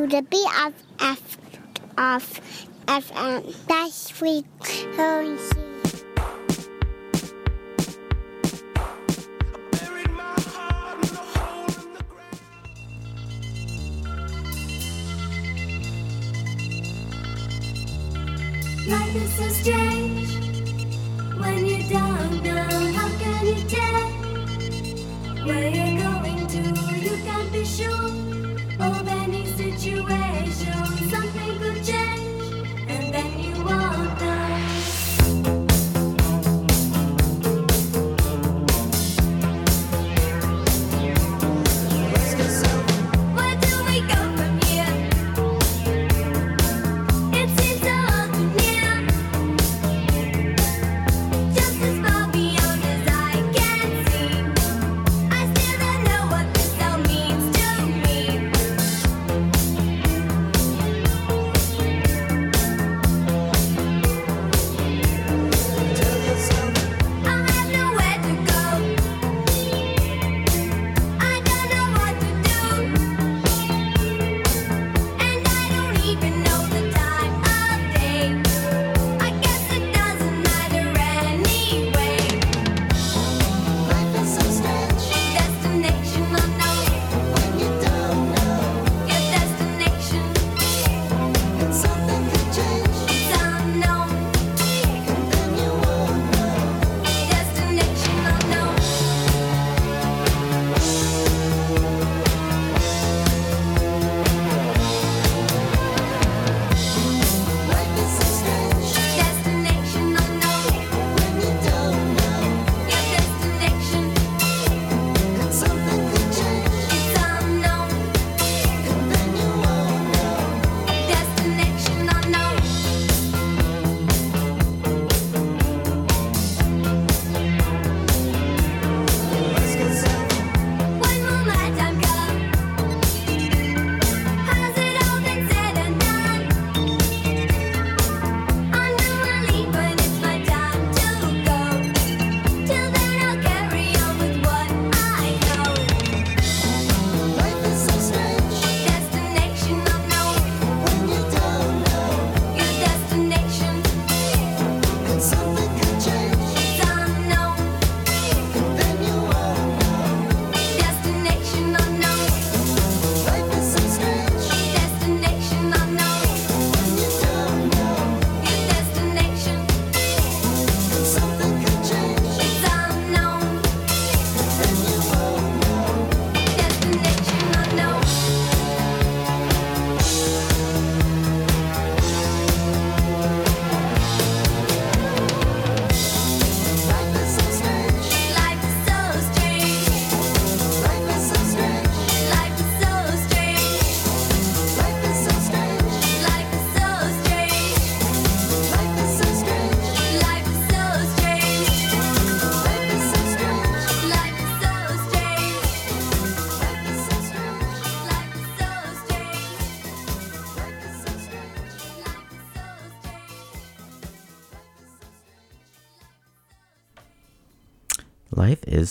to the B of F of FM. That's free.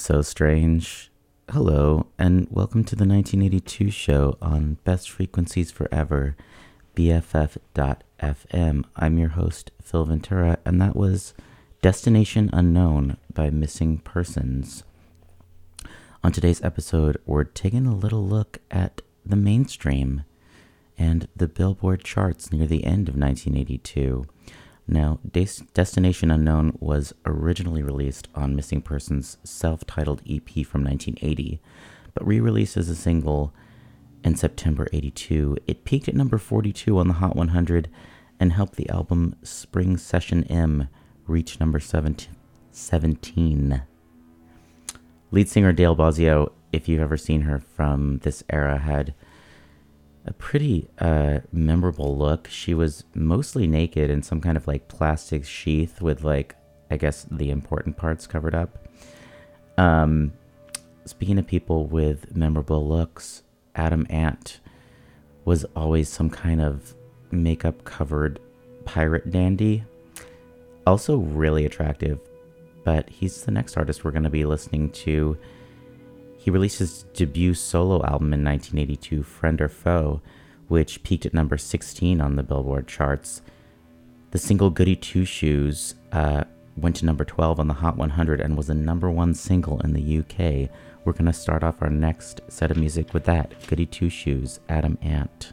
So strange. Hello, and welcome to the 1982 show on Best Frequencies Forever, BFF.FM. I'm your host, Phil Ventura, and that was Destination Unknown by Missing Persons. On today's episode, we're taking a little look at the mainstream and the Billboard charts near the end of 1982. Now, Des- Destination Unknown was originally released on Missing Persons' self titled EP from 1980, but re released as a single in September 82. It peaked at number 42 on the Hot 100 and helped the album Spring Session M reach number 17. 17. Lead singer Dale Bozzio, if you've ever seen her from this era, had a pretty uh, memorable look. She was mostly naked in some kind of like plastic sheath with like, I guess, the important parts covered up. Um, speaking of people with memorable looks, Adam Ant was always some kind of makeup covered pirate dandy. Also, really attractive, but he's the next artist we're going to be listening to. He released his debut solo album in 1982, Friend or Foe, which peaked at number 16 on the Billboard charts. The single Goody Two Shoes uh, went to number 12 on the Hot 100 and was the number one single in the UK. We're going to start off our next set of music with that Goody Two Shoes, Adam Ant.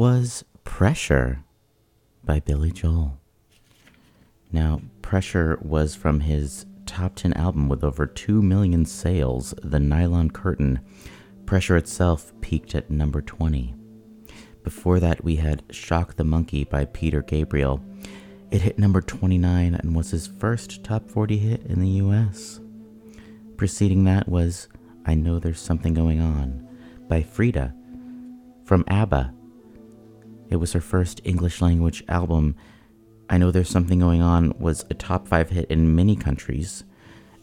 Was Pressure by Billy Joel. Now, Pressure was from his top 10 album with over 2 million sales, The Nylon Curtain. Pressure itself peaked at number 20. Before that, we had Shock the Monkey by Peter Gabriel. It hit number 29 and was his first top 40 hit in the US. Preceding that was I Know There's Something Going On by Frida from ABBA. It was her first English language album. I Know There's Something Going On was a top 5 hit in many countries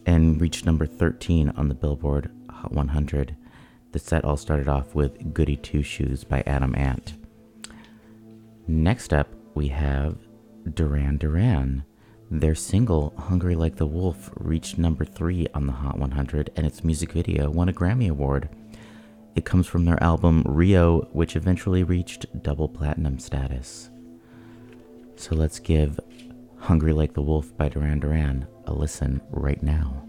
and reached number 13 on the Billboard Hot 100. The set all started off with Goody Two Shoes by Adam Ant. Next up, we have Duran Duran. Their single, Hungry Like the Wolf, reached number 3 on the Hot 100, and its music video won a Grammy Award. It comes from their album Rio, which eventually reached double platinum status. So let's give Hungry Like the Wolf by Duran Duran a listen right now.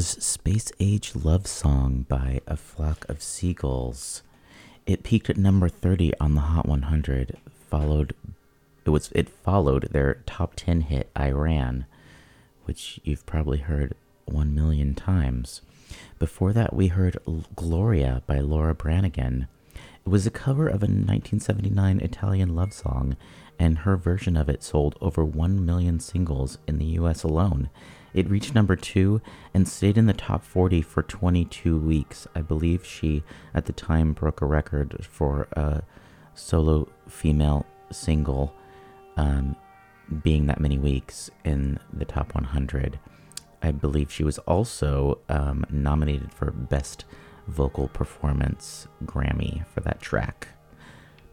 Was Space Age Love Song by A Flock of Seagulls. It peaked at number 30 on the Hot 100, followed it was it followed their top 10 hit I Ran, which you've probably heard 1 million times. Before that we heard Gloria by Laura Branigan. It was a cover of a 1979 Italian love song, and her version of it sold over 1 million singles in the US alone. It reached number two and stayed in the top 40 for 22 weeks. I believe she, at the time, broke a record for a solo female single um, being that many weeks in the top 100. I believe she was also um, nominated for Best Vocal Performance Grammy for that track.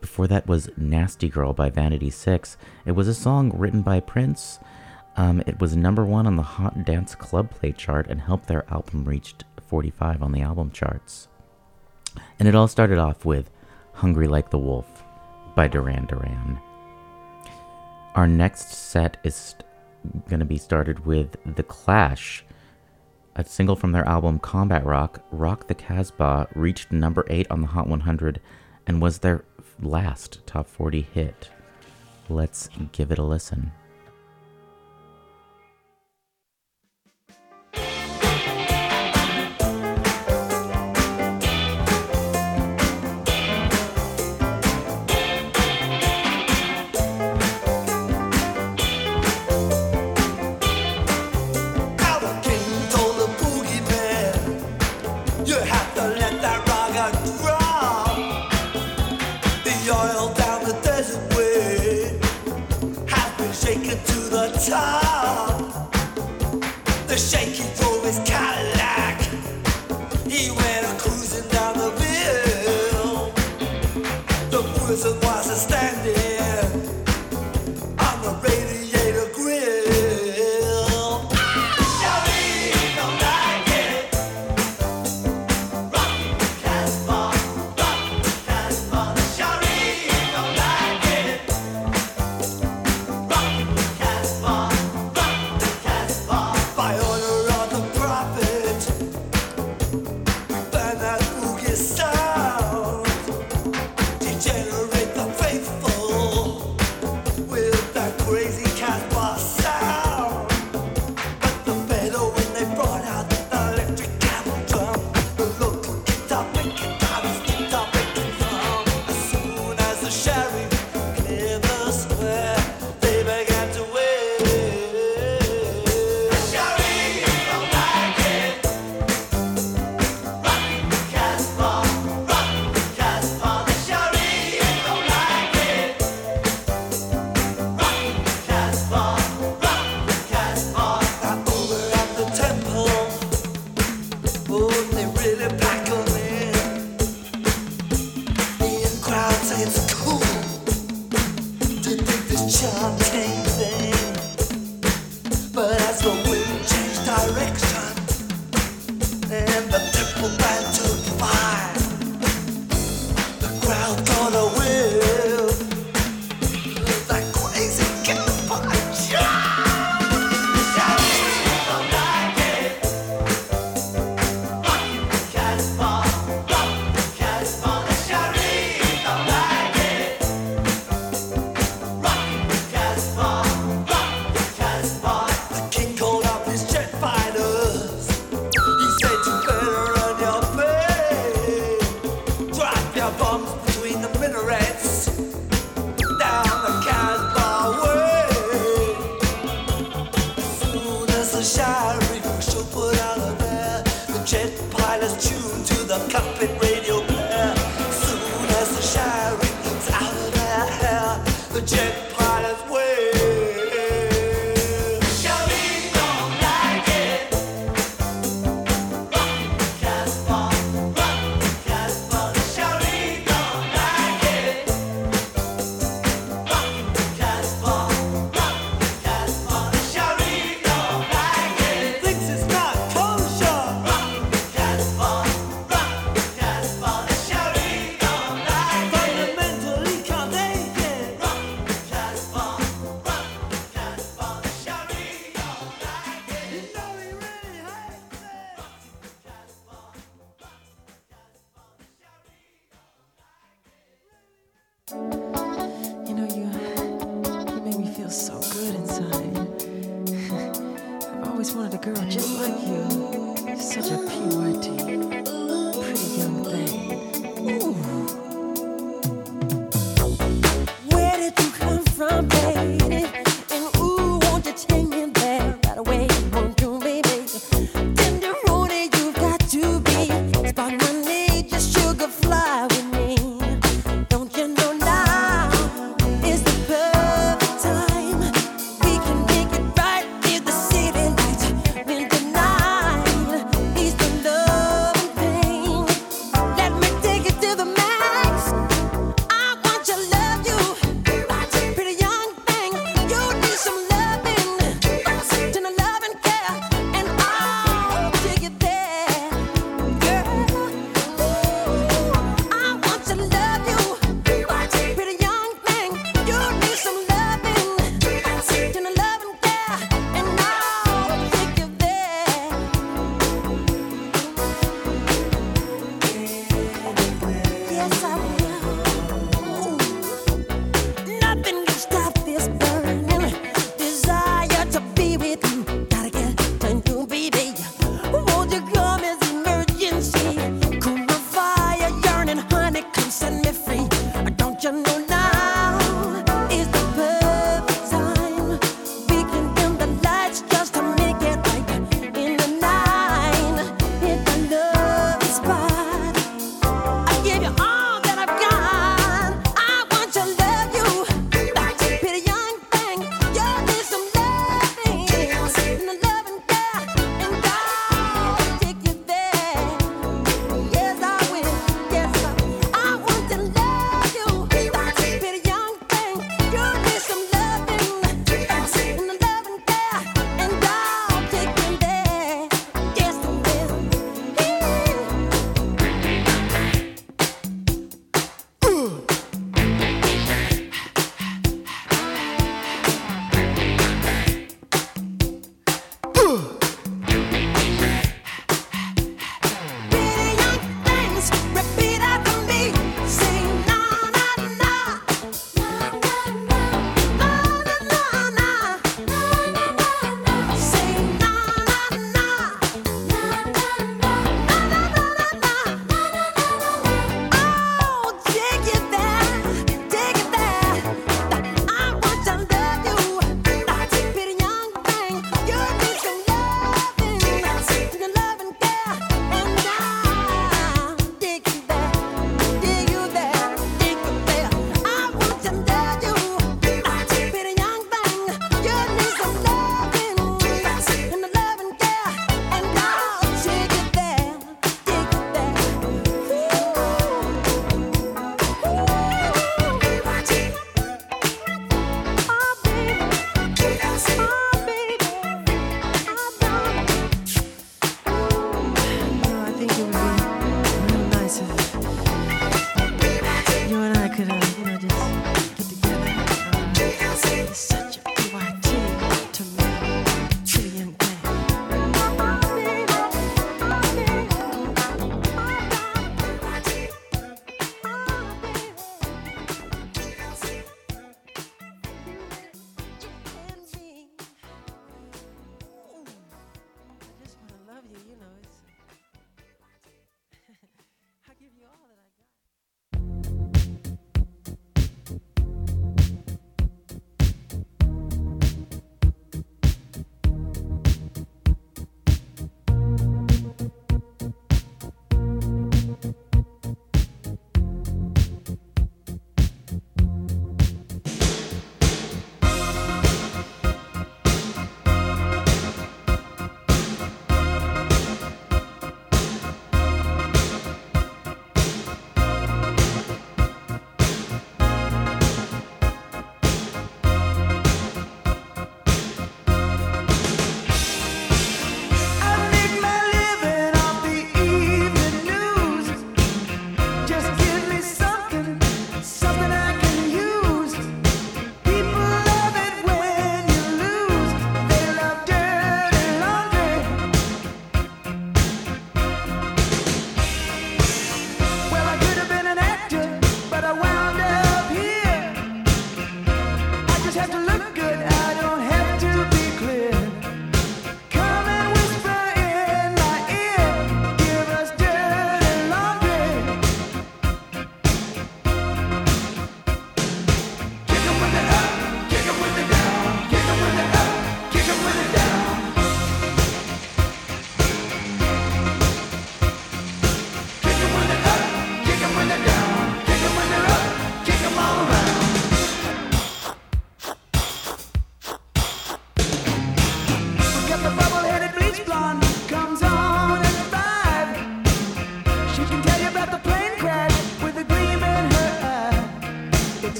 Before that was Nasty Girl by Vanity Six. It was a song written by Prince. Um, it was number one on the Hot Dance Club Play chart and helped their album reach 45 on the album charts. And it all started off with Hungry Like the Wolf by Duran Duran. Our next set is going to be started with The Clash. A single from their album Combat Rock, Rock the Casbah, reached number 8 on the Hot 100 and was their last top 40 hit. Let's give it a listen.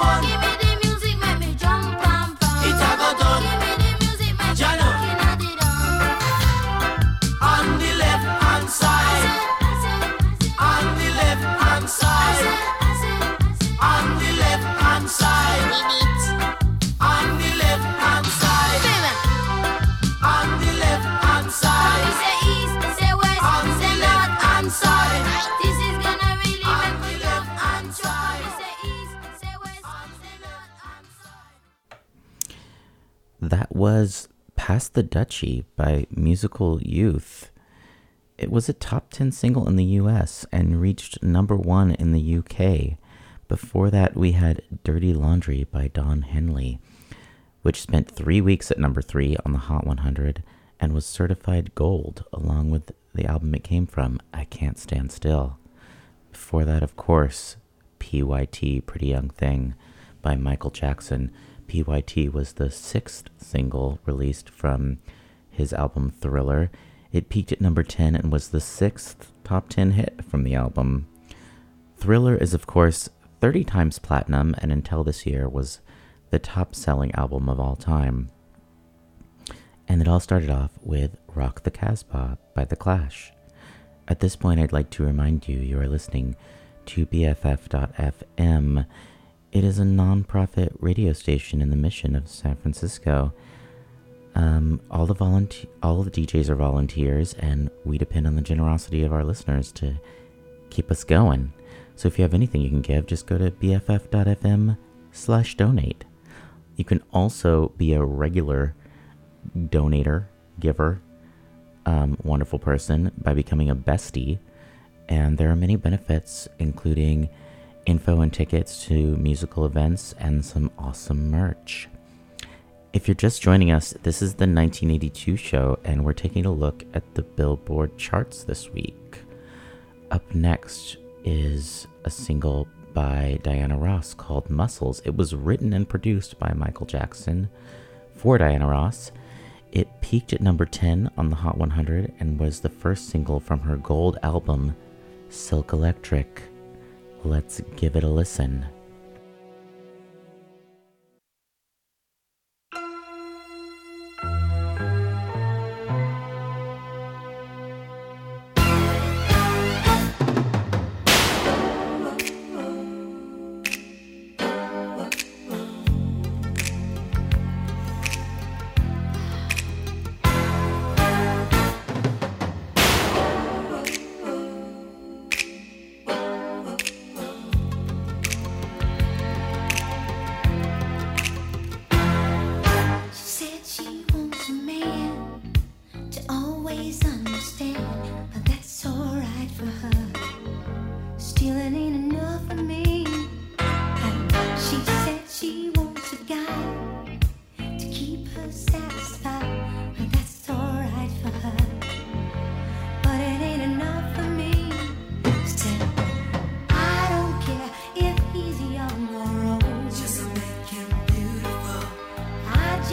up the Duchy by Musical Youth. It was a top 10 single in the US and reached number one in the UK. Before that, we had Dirty Laundry by Don Henley, which spent three weeks at number three on the Hot 100 and was certified gold along with the album it came from, I Can't Stand Still. Before that, of course, PYT, Pretty Young Thing by Michael Jackson, PYT was the sixth single released from his album Thriller. It peaked at number 10 and was the sixth top 10 hit from the album. Thriller is, of course, 30 times platinum and until this year was the top selling album of all time. And it all started off with Rock the Casbah by The Clash. At this point, I'd like to remind you you are listening to BFF.FM. It is a nonprofit radio station in the Mission of San Francisco. Um, all the volunteer, all the DJs are volunteers, and we depend on the generosity of our listeners to keep us going. So if you have anything you can give, just go to bff.fm/donate. You can also be a regular donator, giver, um, wonderful person by becoming a bestie, and there are many benefits, including info and tickets to musical events, and some awesome merch. If you're just joining us, this is the 1982 show, and we're taking a look at the Billboard charts this week. Up next is a single by Diana Ross called Muscles. It was written and produced by Michael Jackson for Diana Ross. It peaked at number 10 on the Hot 100 and was the first single from her gold album, Silk Electric. Let's give it a listen.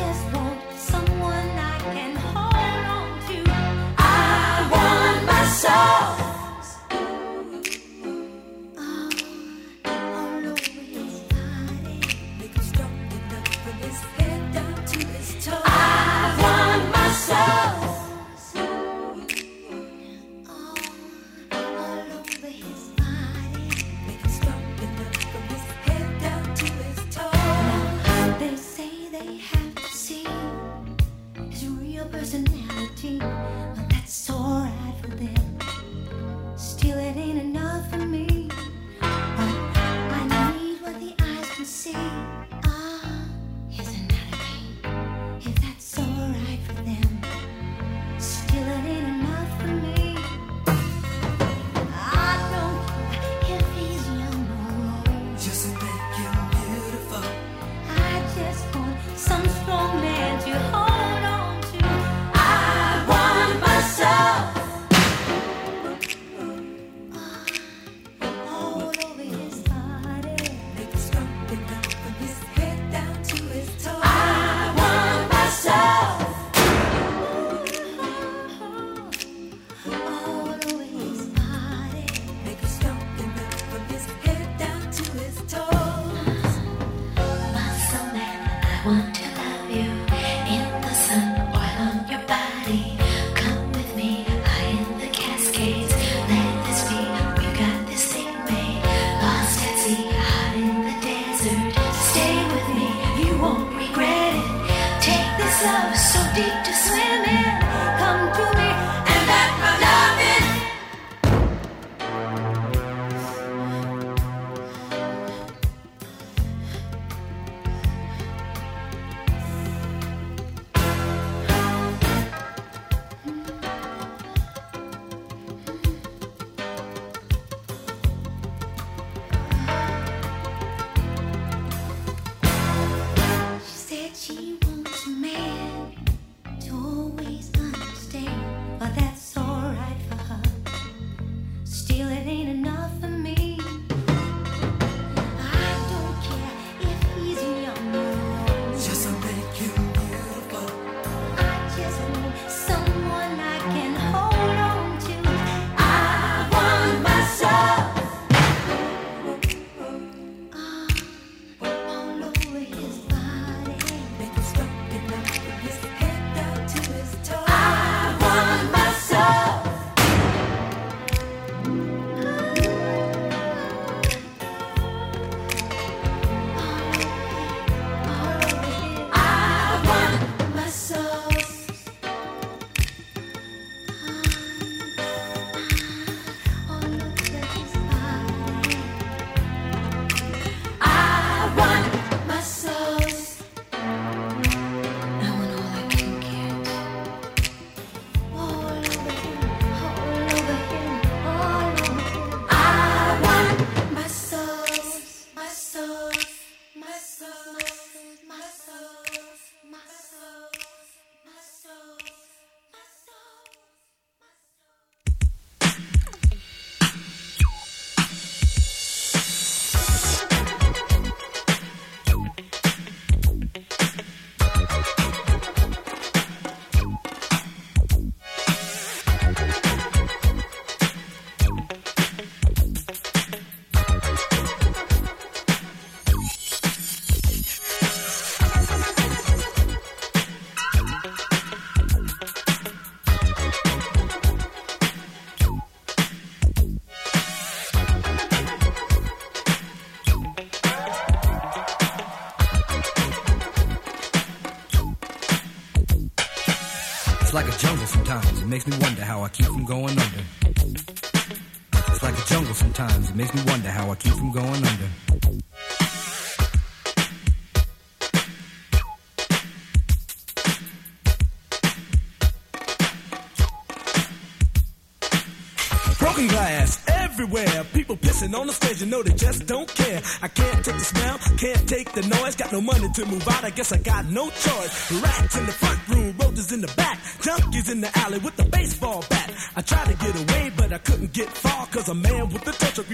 Just makes me wonder how I keep from going under. Broken glass everywhere. People pissing on the stage, you know they just don't care. I can't take the smell, can't take the noise. Got no money to move out, I guess I got no choice. Rats in the front room, roaches in the back, junkies in the alley with the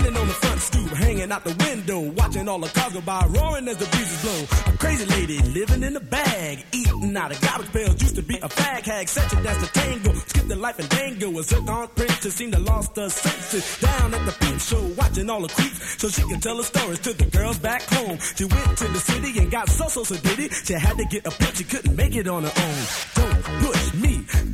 Standing on the front stoop, hanging out the window, watching all the cars go by, roaring as the breezes blow. A crazy lady living in a bag, eating out of garbage pails. Used to be a fag hag, such a dance to tango. Skip the life and dango. A zircon princess seemed to lost her senses. Down at the peep show, watching all the creeps, so she can tell her stories to the girls back home. She went to the city and got so so so did it. She had to get a pimp, she couldn't make it on her own. Don't push me,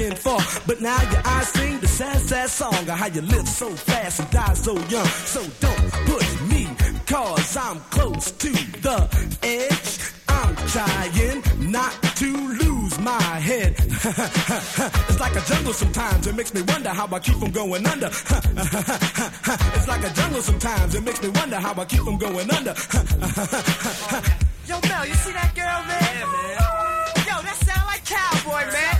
looking for. But now your eyes sing the sad, sad song of how you live so fast and die so young. So don't push me, cause I'm close to the edge. I'm trying not to lose my head. it's like a jungle sometimes, it makes me wonder how I keep from going under. it's like a jungle sometimes, it makes me wonder how I keep from going under. Yo, Mel, you see that girl, man? Yeah, man. Yo, that sound like cowboy, man.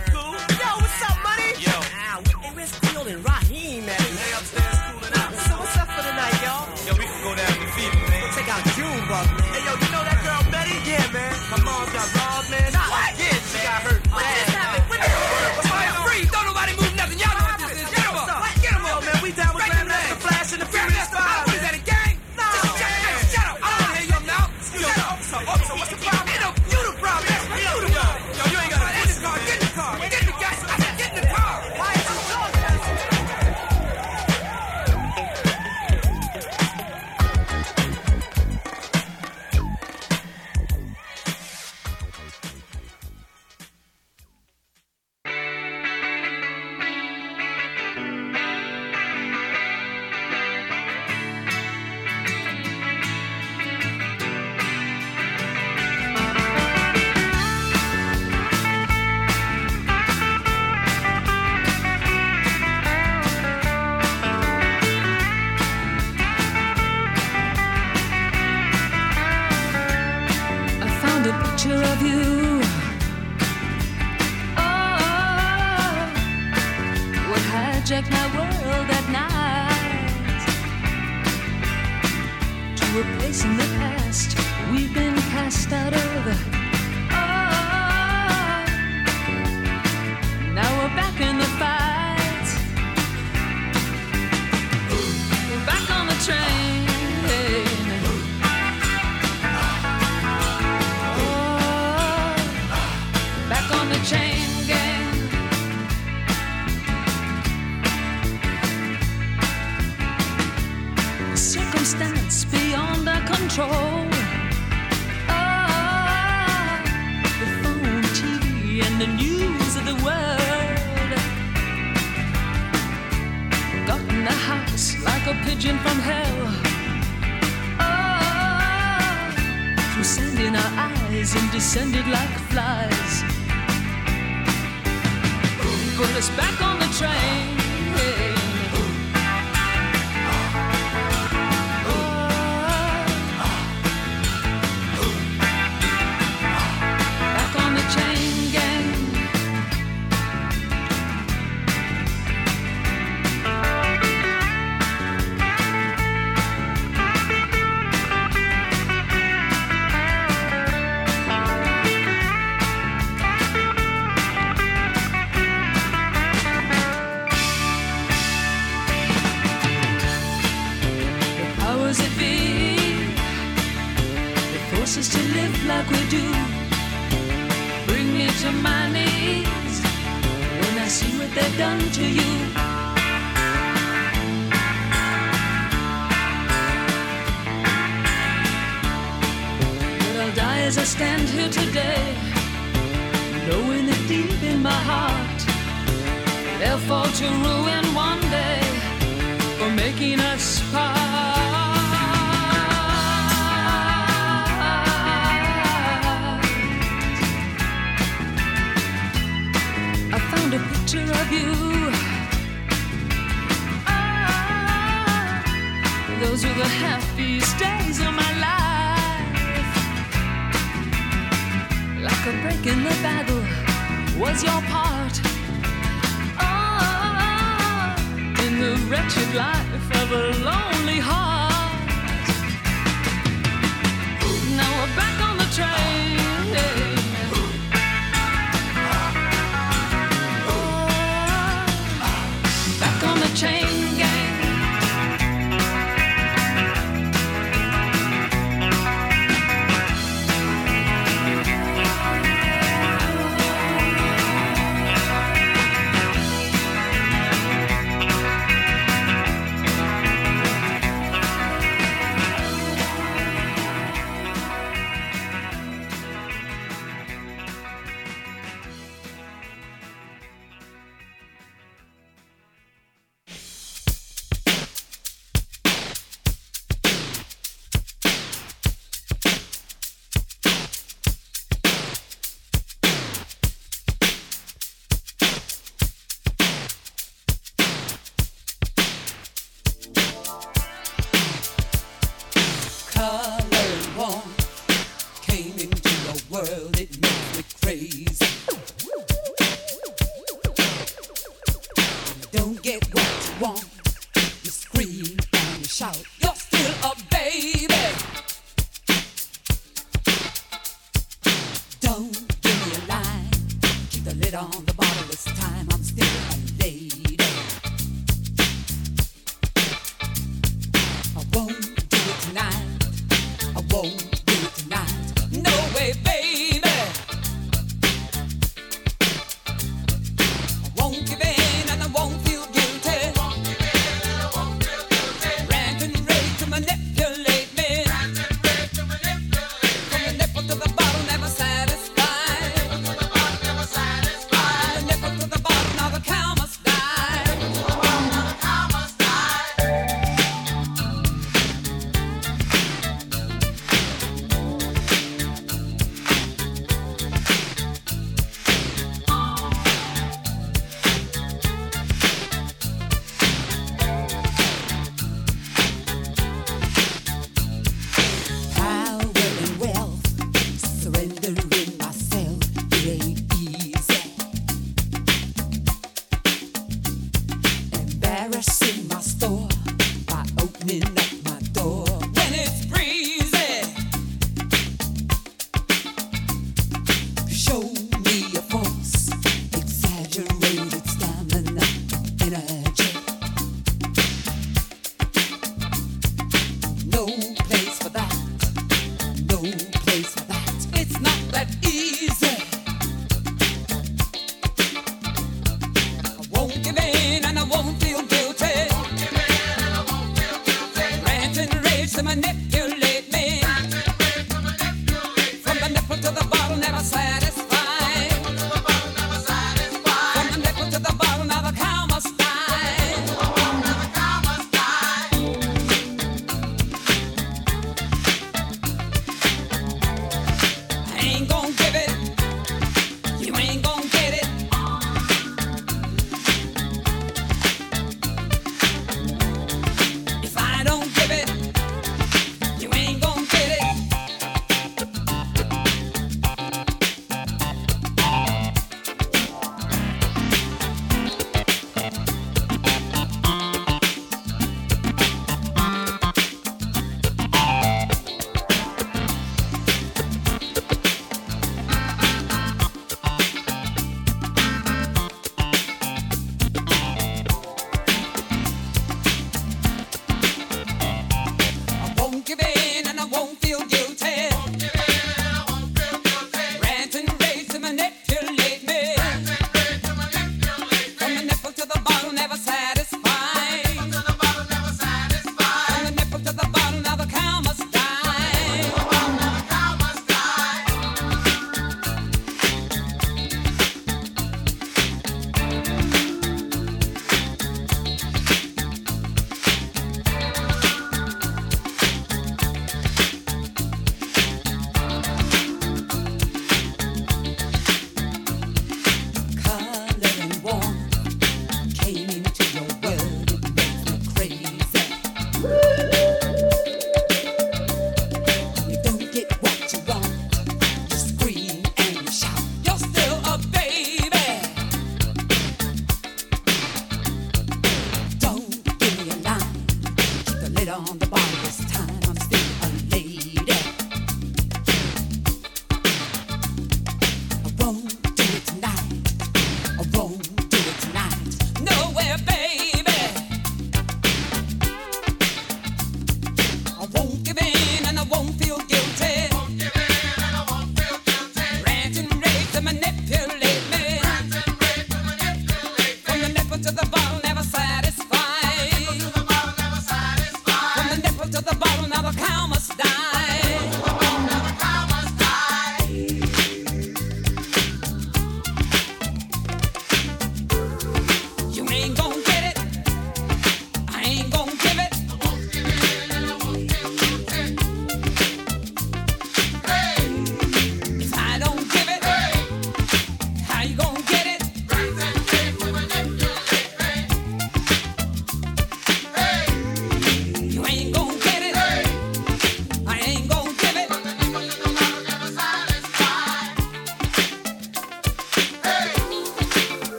This time.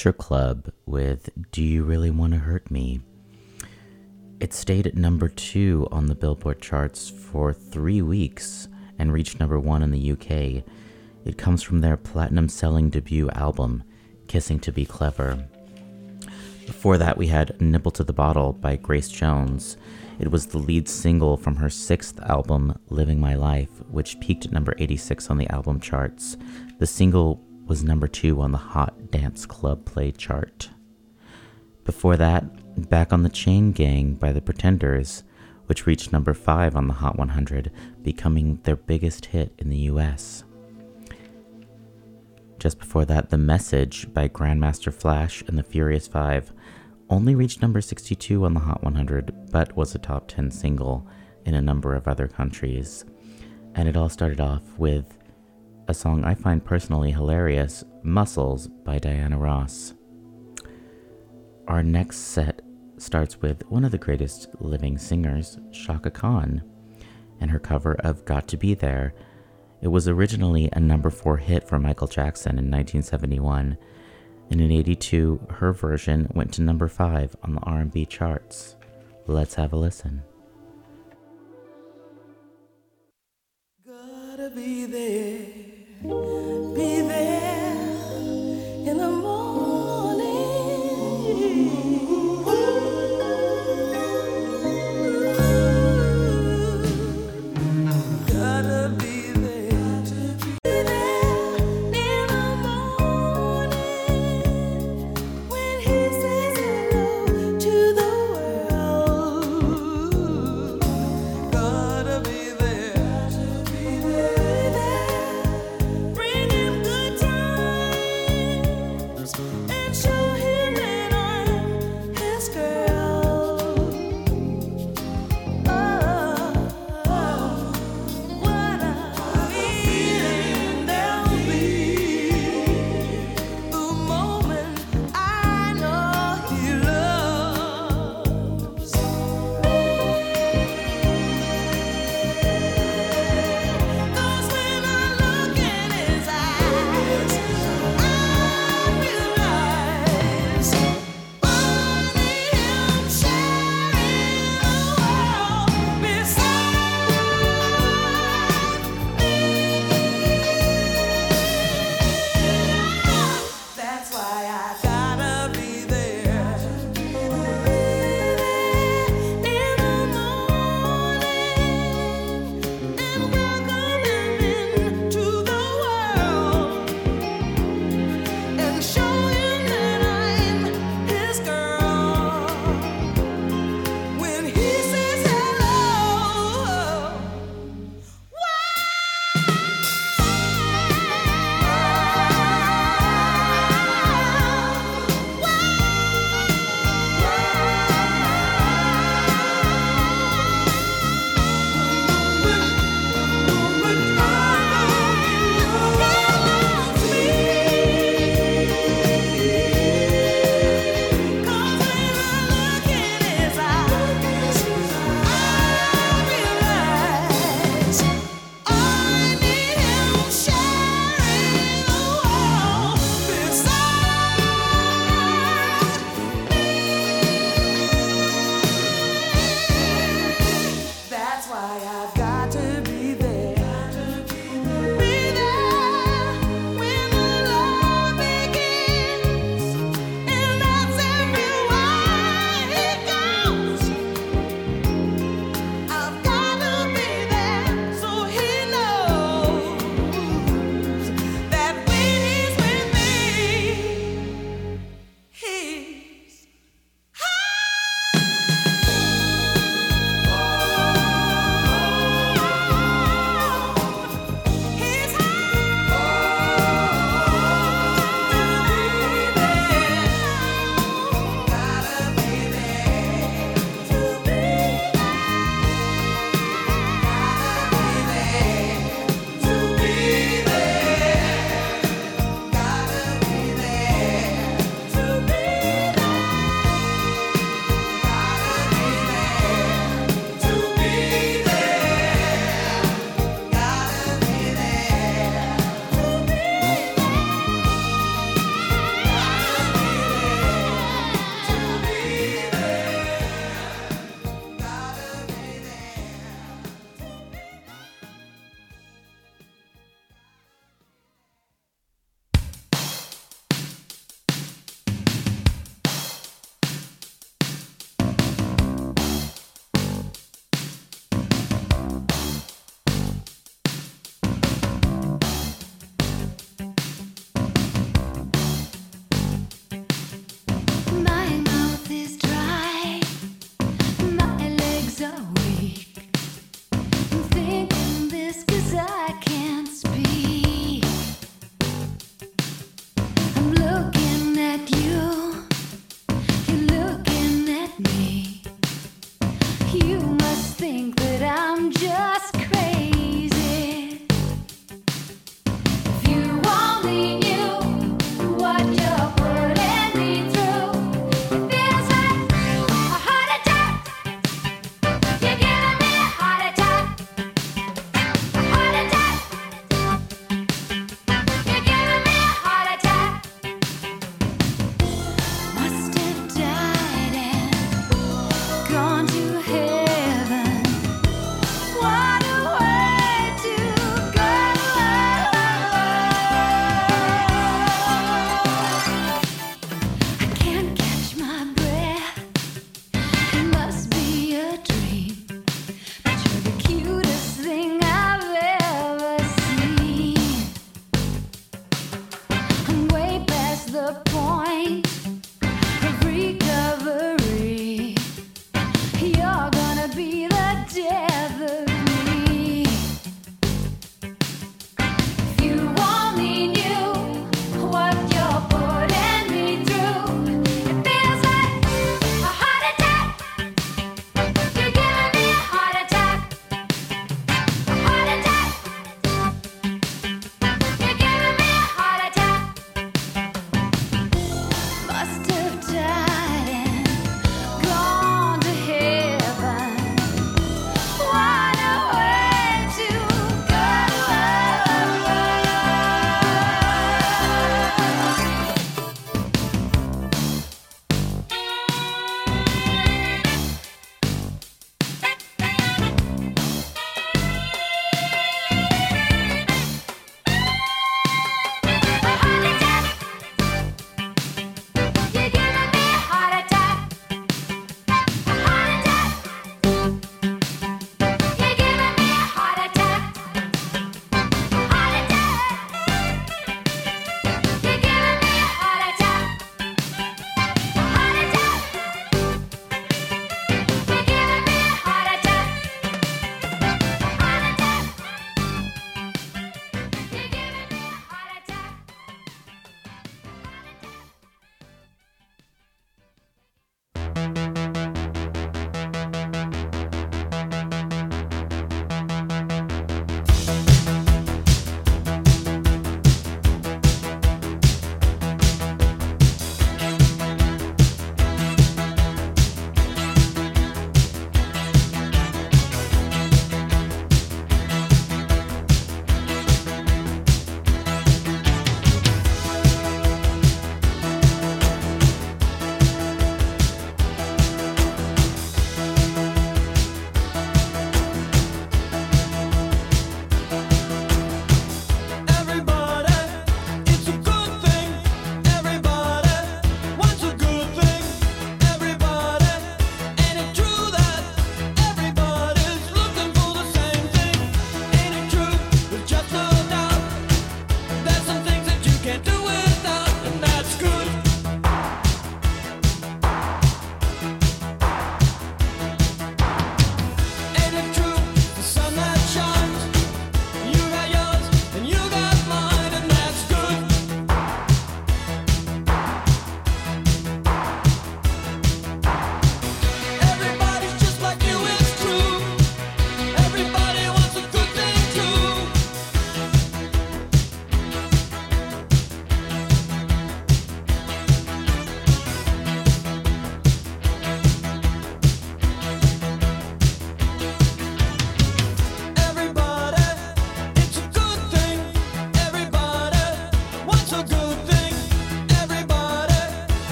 Culture Club with Do You Really Want to Hurt Me? It stayed at number two on the Billboard charts for three weeks and reached number one in the UK. It comes from their platinum selling debut album, Kissing to Be Clever. Before that, we had Nibble to the Bottle by Grace Jones. It was the lead single from her sixth album, Living My Life, which peaked at number 86 on the album charts. The single was number two on the Hot Dance Club Play chart. Before that, Back on the Chain Gang by the Pretenders, which reached number five on the Hot 100, becoming their biggest hit in the US. Just before that, The Message by Grandmaster Flash and the Furious Five only reached number 62 on the Hot 100, but was a top 10 single in a number of other countries. And it all started off with a song I find personally hilarious Muscles by Diana Ross. our next set starts with one of the greatest living singers, Shaka Khan, and her cover of Got to Be There. It was originally a number four hit for Michael Jackson in 1971, and in 82, her version went to number five on the R&B charts. Let's have a listen. Gotta be there, be there in the morning.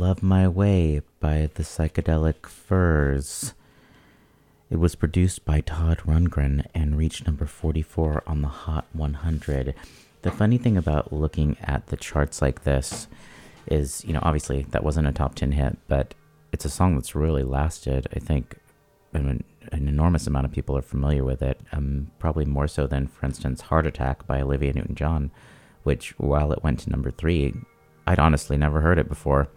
Love My Way by the Psychedelic Furs. It was produced by Todd Rundgren and reached number 44 on the Hot 100. The funny thing about looking at the charts like this is, you know, obviously that wasn't a top 10 hit, but it's a song that's really lasted. I think an, an enormous amount of people are familiar with it, um, probably more so than, for instance, Heart Attack by Olivia Newton-John, which, while it went to number three, I'd honestly never heard it before.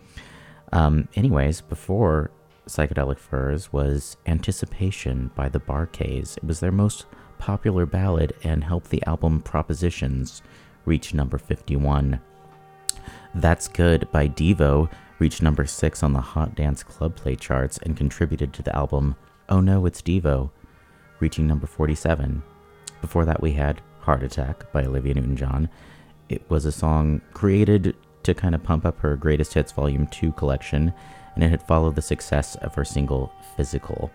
Um, anyways, before Psychedelic Furs was Anticipation by the Bar-Kays. It was their most popular ballad and helped the album Propositions reach number 51. That's Good by Devo reached number 6 on the Hot Dance Club Play charts and contributed to the album Oh No, It's Devo, reaching number 47. Before that, we had Heart Attack by Olivia Newton-John. It was a song created to kind of pump up her Greatest Hits Volume 2 collection, and it had followed the success of her single Physical.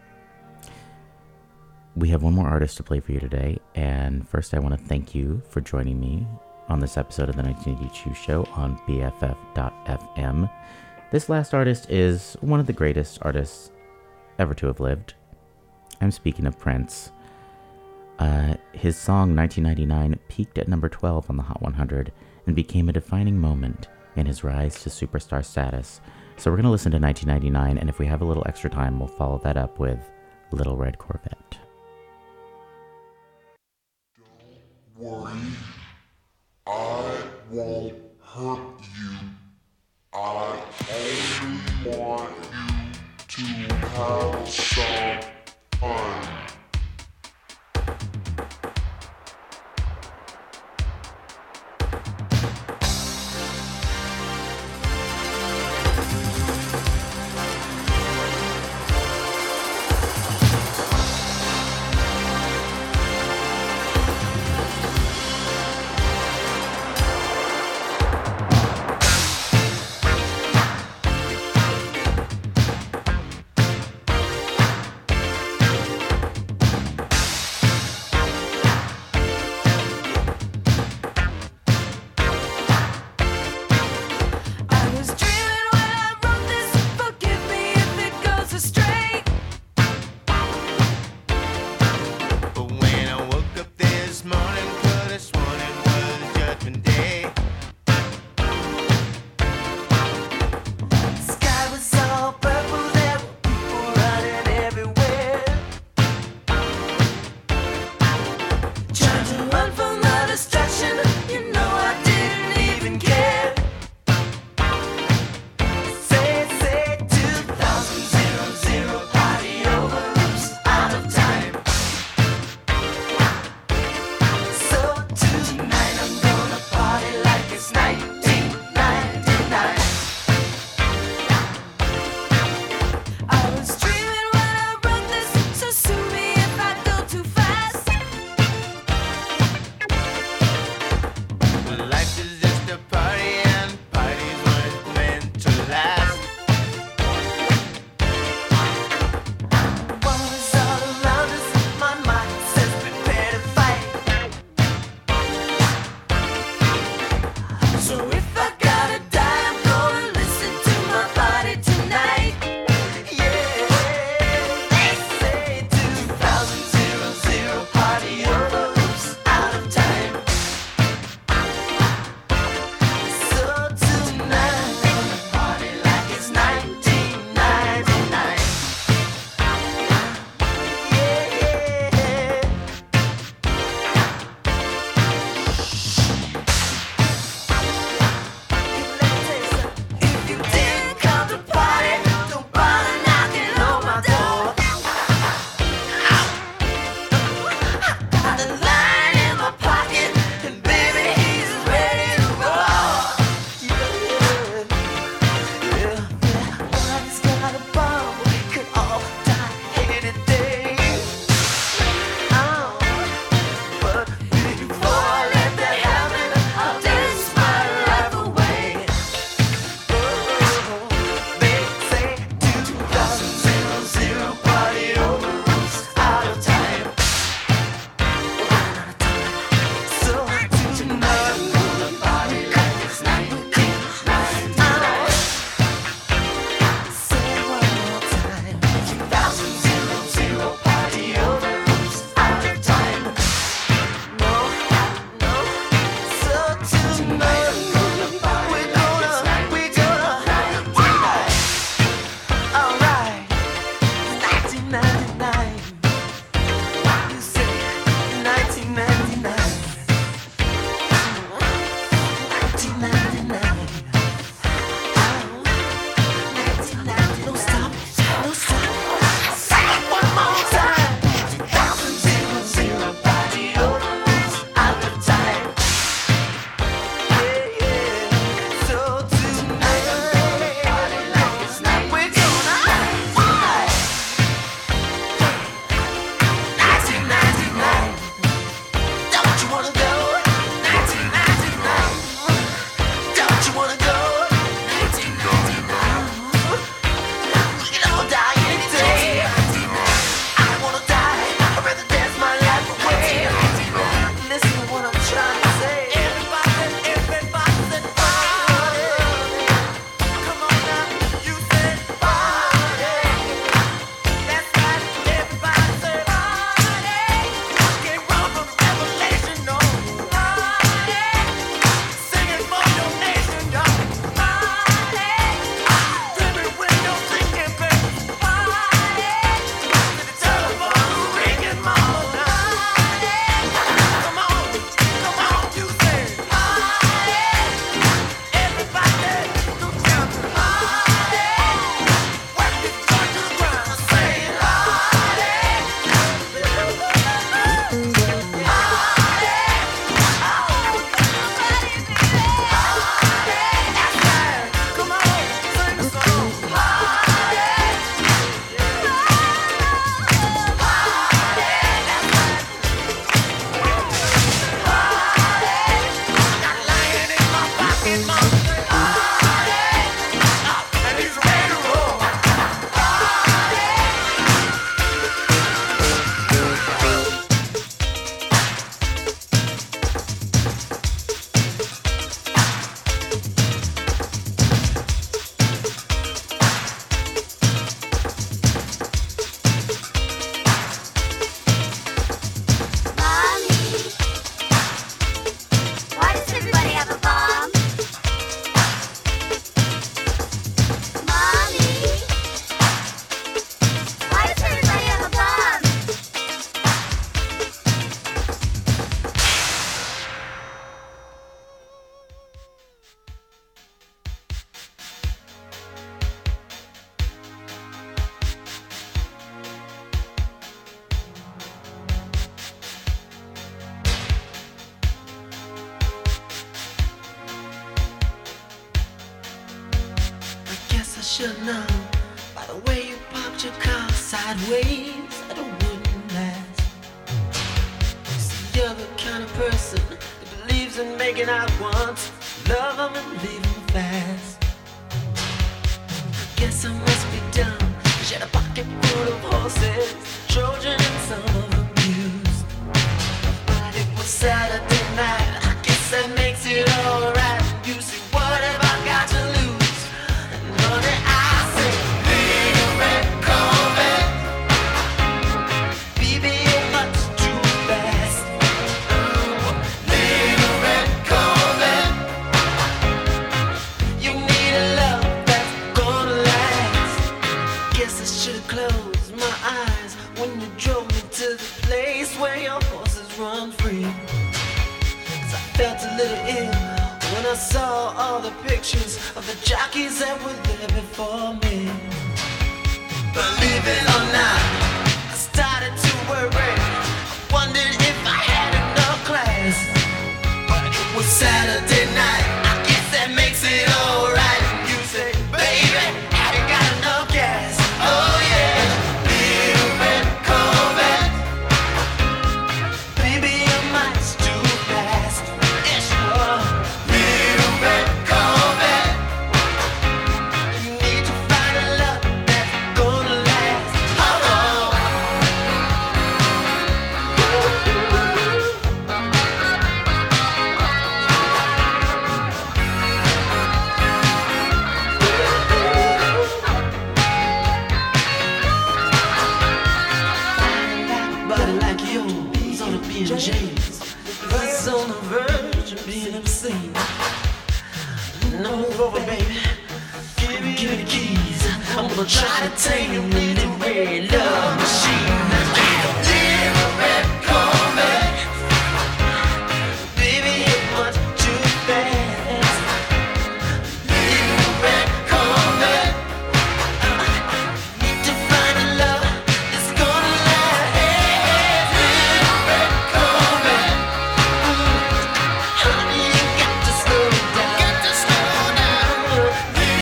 We have one more artist to play for you today, and first, I want to thank you for joining me on this episode of the 1982 show on BFF.fm. This last artist is one of the greatest artists ever to have lived. I'm speaking of Prince. Uh, his song 1999 peaked at number 12 on the Hot 100 and became a defining moment in his rise to superstar status. So we're going to listen to 1999, and if we have a little extra time, we'll follow that up with Little Red Corvette. worry. I won't hurt you. I only want you to have some fun.